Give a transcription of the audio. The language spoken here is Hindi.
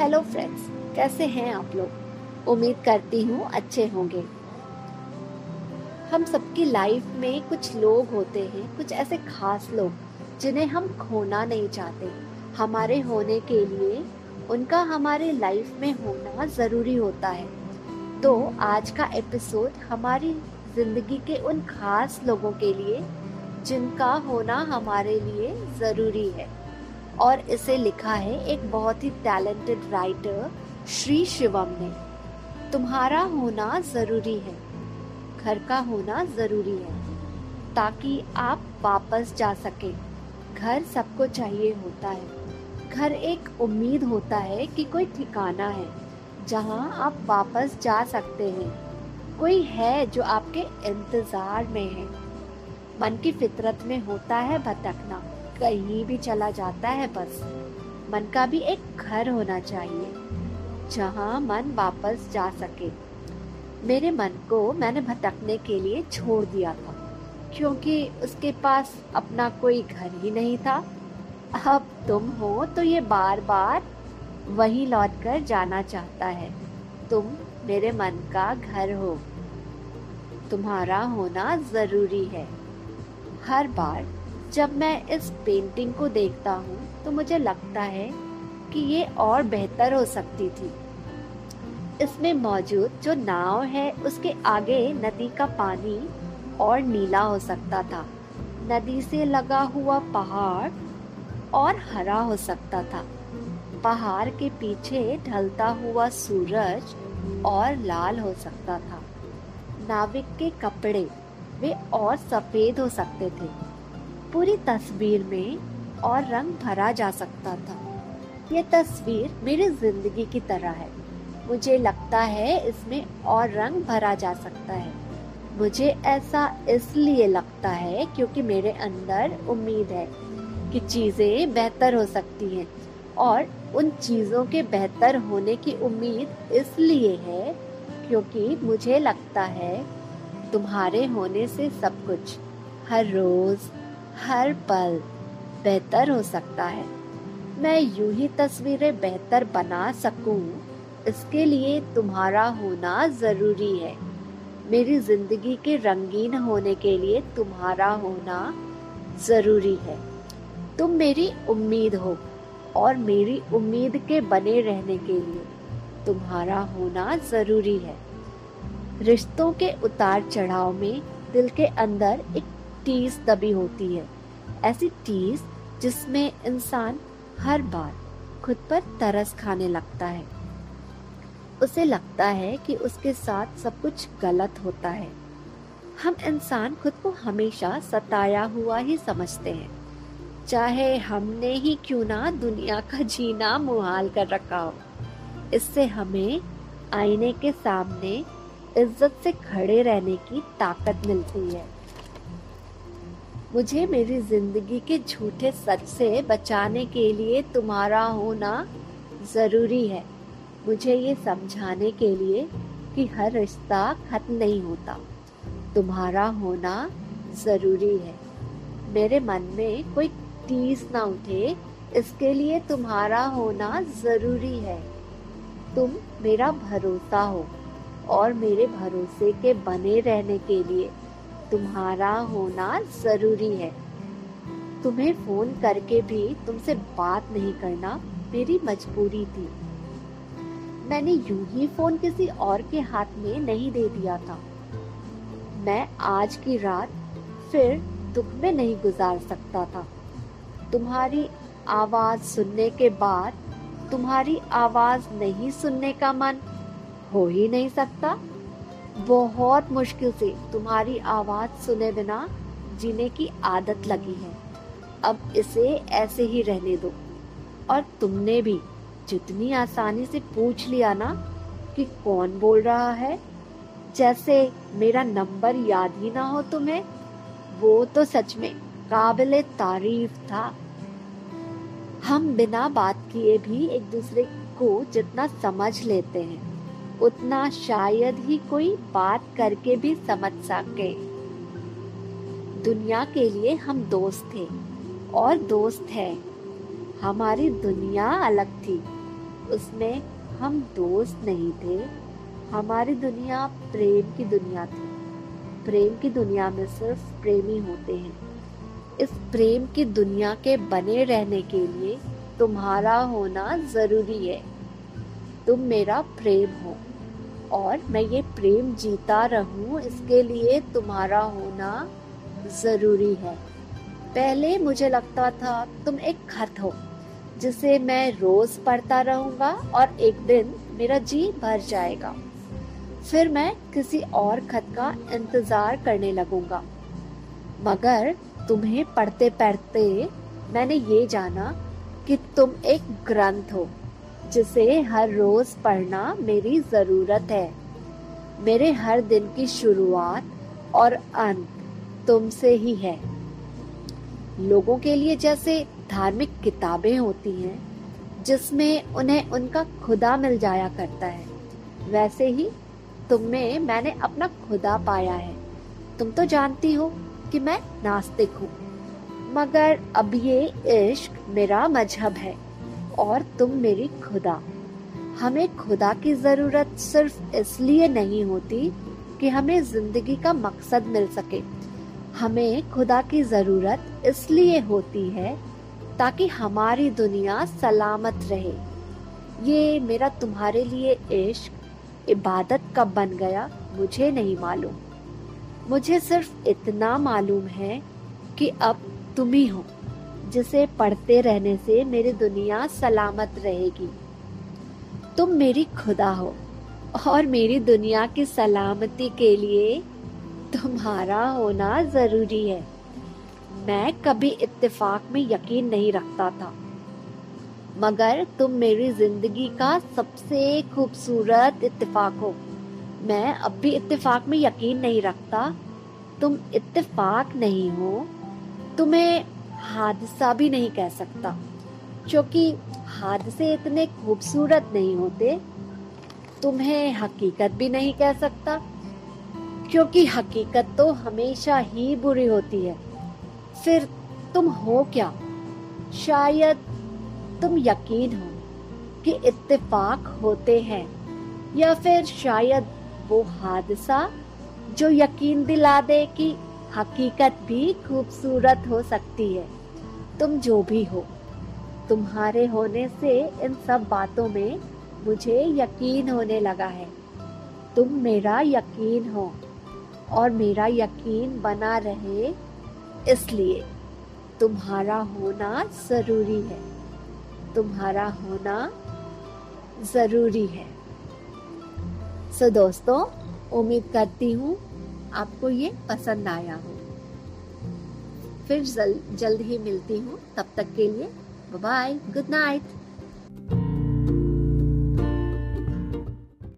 हेलो फ्रेंड्स कैसे हैं आप लोग? उम्मीद करती हूँ अच्छे होंगे। हम सबकी लाइफ में कुछ लोग होते हैं, कुछ ऐसे खास लोग, जिन्हें हम खोना नहीं चाहते। हमारे होने के लिए उनका हमारे लाइफ में होना ज़रूरी होता है। तो आज का एपिसोड हमारी ज़िंदगी के उन खास लोगों के लिए, जिनका होना हमारे लिए ज़रूरी है। और इसे लिखा है एक बहुत ही टैलेंटेड राइटर श्री शिवम ने। तुम्हारा होना ज़रूरी है, घर का होना ज़रूरी है, ताकि आप वापस जा सके। घर सबको चाहिए होता है। घर एक उम्मीद होता है कि कोई ठिकाना है, जहाँ आप वापस जा सकते हैं। कोई है जो आपके इंतज़ार में है। मन की फितरत में होता है भटकना। कहीं भी चला जाता है बस। मन का भी एक घर होना चाहिए, जहाँ मन वापस जा सके। मेरे मन को मैंने भटकने के लिए छोड़ दिया था, क्योंकि उसके पास अपना कोई घर ही नहीं था। अब तुम हो तो ये बार बार वही लौट कर जाना चाहता है। तुम मेरे मन का घर हो। तुम्हारा होना ज़रूरी है। हर बार जब मैं इस पेंटिंग को देखता हूँ तो मुझे लगता है कि ये और बेहतर हो सकती थी। इसमें मौजूद जो नाव है, उसके आगे नदी का पानी और नीला हो सकता था। नदी से लगा हुआ पहाड़ और हरा हो सकता था। पहाड़ के पीछे ढलता हुआ सूरज और लाल हो सकता था। नाविक के कपड़े, वे और सफ़ेद हो सकते थे। पूरी तस्वीर में और रंग भरा जा सकता था। यह तस्वीर मेरी ज़िंदगी की तरह है। मुझे लगता है इसमें और रंग भरा जा सकता है। मुझे ऐसा इसलिए लगता है क्योंकि मेरे अंदर उम्मीद है कि चीज़ें बेहतर हो सकती हैं और उन चीज़ों के बेहतर होने की उम्मीद इसलिए है क्योंकि मुझे लगता है तुम्हारे होने से सब कुछ, हर रोज हर पल बेहतर हो सकता है। मैं यूँ ही तस्वीरें बेहतर बना सकूँ। इसके लिए तुम्हारा होना ज़रूरी है। मेरी ज़िंदगी के रंगीन होने के लिए तुम्हारा होना ज़रूरी है। तुम मेरी उम्मीद हो और मेरी उम्मीद के बने रहने के लिए तुम्हारा होना ज़रूरी है। रिश्तों के उतार चढ़ाव में दिल के अंदर एक टीस दबी होती है। ऐसी टीस जिसमें इंसान हर बार खुद पर तरस खाने लगता है। उसे लगता है कि उसके साथ सब कुछ गलत होता है। हम इंसान खुद को हमेशा सताया हुआ ही समझते हैं। चाहे हमने ही क्यों ना दुनिया का जीना मुहाल कर रखा हो। इससे हमें आईने के सामने इज़्ज़त से खड़े रहने की ताकत मिलती है। मुझे मेरी ज़िंदगी के झूठे सच से बचाने के लिए तुम्हारा होना ज़रूरी है। मुझे ये समझाने के लिए कि हर रिश्ता खत्म नहीं होता। तुम्हारा होना ज़रूरी है। मेरे मन में कोई टीस ना उठे। इसके लिए तुम्हारा होना ज़रूरी है। तुम मेरा भरोसा हो और मेरे भरोसे के बने रहने के लिए। तुम्हारा होना ज़रूरी है। तुम्हें फ़ोन करके भी तुमसे बात नहीं करना मेरी मजबूरी थी। मैंने यूँ ही फ़ोन किसी और के हाथ में नहीं दे दिया था। मैं आज की रात फिर दुख में नहीं गुजार सकता था। तुम्हारी आवाज़ सुनने के बाद तुम्हारी आवाज़ नहीं सुनने का मन हो ही नहीं सकता। बहुत मुश्किल से तुम्हारी आवाज़ सुने बिना जीने की आदत लगी है। अब इसे ऐसे ही रहने दो। और तुमने भी जितनी आसानी से पूछ लिया ना कि कौन बोल रहा है, जैसे मेरा नंबर याद ही ना हो तुम्हें, वो तो सच में काबिल तारीफ़ था। हम बिना बात किए भी एक दूसरे को जितना समझ लेते हैं। उतना शायद ही कोई बात करके भी समझ सके। दुनिया के लिए हम दोस्त थे, और दोस्त है। हमारी दुनिया अलग थी। उसमें हम दोस्त नहीं थे। हमारी दुनिया प्रेम की दुनिया थी। प्रेम की दुनिया में सिर्फ़ प्रेमी होते हैं। इस प्रेम की दुनिया के बने रहने के लिए तुम्हारा होना ज़रूरी है। तुम मेरा प्रेम हो। और मैं ये प्रेम जीता रहूँ, इसके लिए तुम्हारा होना ज़रूरी है। पहले मुझे लगता था तुम एक खत हो, जिसे मैं रोज पढ़ता रहूँगा और एक दिन मेरा जी भर जाएगा। फिर मैं किसी और खत का इंतज़ार करने लगूँगा। मगर तुम्हें पढ़ते पढ़ते मैंने ये जाना कि तुम एक ग्रंथ हो जिसे हर रोज पढ़ना मेरी ज़रूरत है। मेरे हर दिन की शुरुआत और अंत तुमसे ही है। लोगों के लिए जैसे धार्मिक किताबें होती हैं, जिसमें उन्हें उनका खुदा मिल जाया करता है, वैसे ही तुम में मैंने अपना खुदा पाया है। तुम तो जानती हो कि मैं नास्तिक हूँ, मगर अब ये इश्क मेरा मज़हब है। और तुम मेरी खुदा। हमें खुदा की ज़रूरत सिर्फ़ इसलिए नहीं होती कि हमें ज़िंदगी का मकसद मिल सके। हमें खुदा की ज़रूरत इसलिए होती है ताकि हमारी दुनिया सलामत रहे। ये मेरा तुम्हारे लिए इश्क, इबादत कब बन गया, मुझे नहीं मालूम। मुझे सिर्फ़ इतना मालूम है कि अब तुम ही हो। जिसे पढ़ते रहने से मेरी दुनिया सलामत रहेगी। तुम मेरी खुदा हो और मेरी दुनिया की सलामती के लिए तुम्हारा होना ज़रूरी है। मैं कभी इत्तेफाक में यकीन नहीं रखता था। मगर तुम मेरी ज़िंदगी का सबसे खूबसूरत इत्तेफाक हो। मैं अब भी इत्तेफाक में यकीन नहीं रखता। तुम इत्तेफाक नहीं हो। तुम्हें हादसा भी नहीं कह सकता। क्योंकि हादसे इतने खूबसूरत नहीं होते, तुम्हें हकीकत भी नहीं कह सकता। क्योंकि हकीकत तो हमेशा ही बुरी होती है। फिर तुम हो क्या? शायद तुम यकीन हो कि इत्तेफाक होते हैं, या फिर शायद वो हादसा जो यकीन दिला दे कि हकीकत भी खूबसूरत हो सकती है। तुम जो भी हो, तुम्हारे होने से इन सब बातों में मुझे यकीन होने लगा है। तुम मेरा यकीन हो और मेरा यकीन बना रहे, इसलिए तुम्हारा होना ज़रूरी है। तुम्हारा होना ज़रूरी है। सो दोस्तों, उम्मीद करती हूँ आपको ये पसंद आया हो। फिर जल, जल्द ही मिलती हूँ। तब तक के लिए बाय गुड नाइट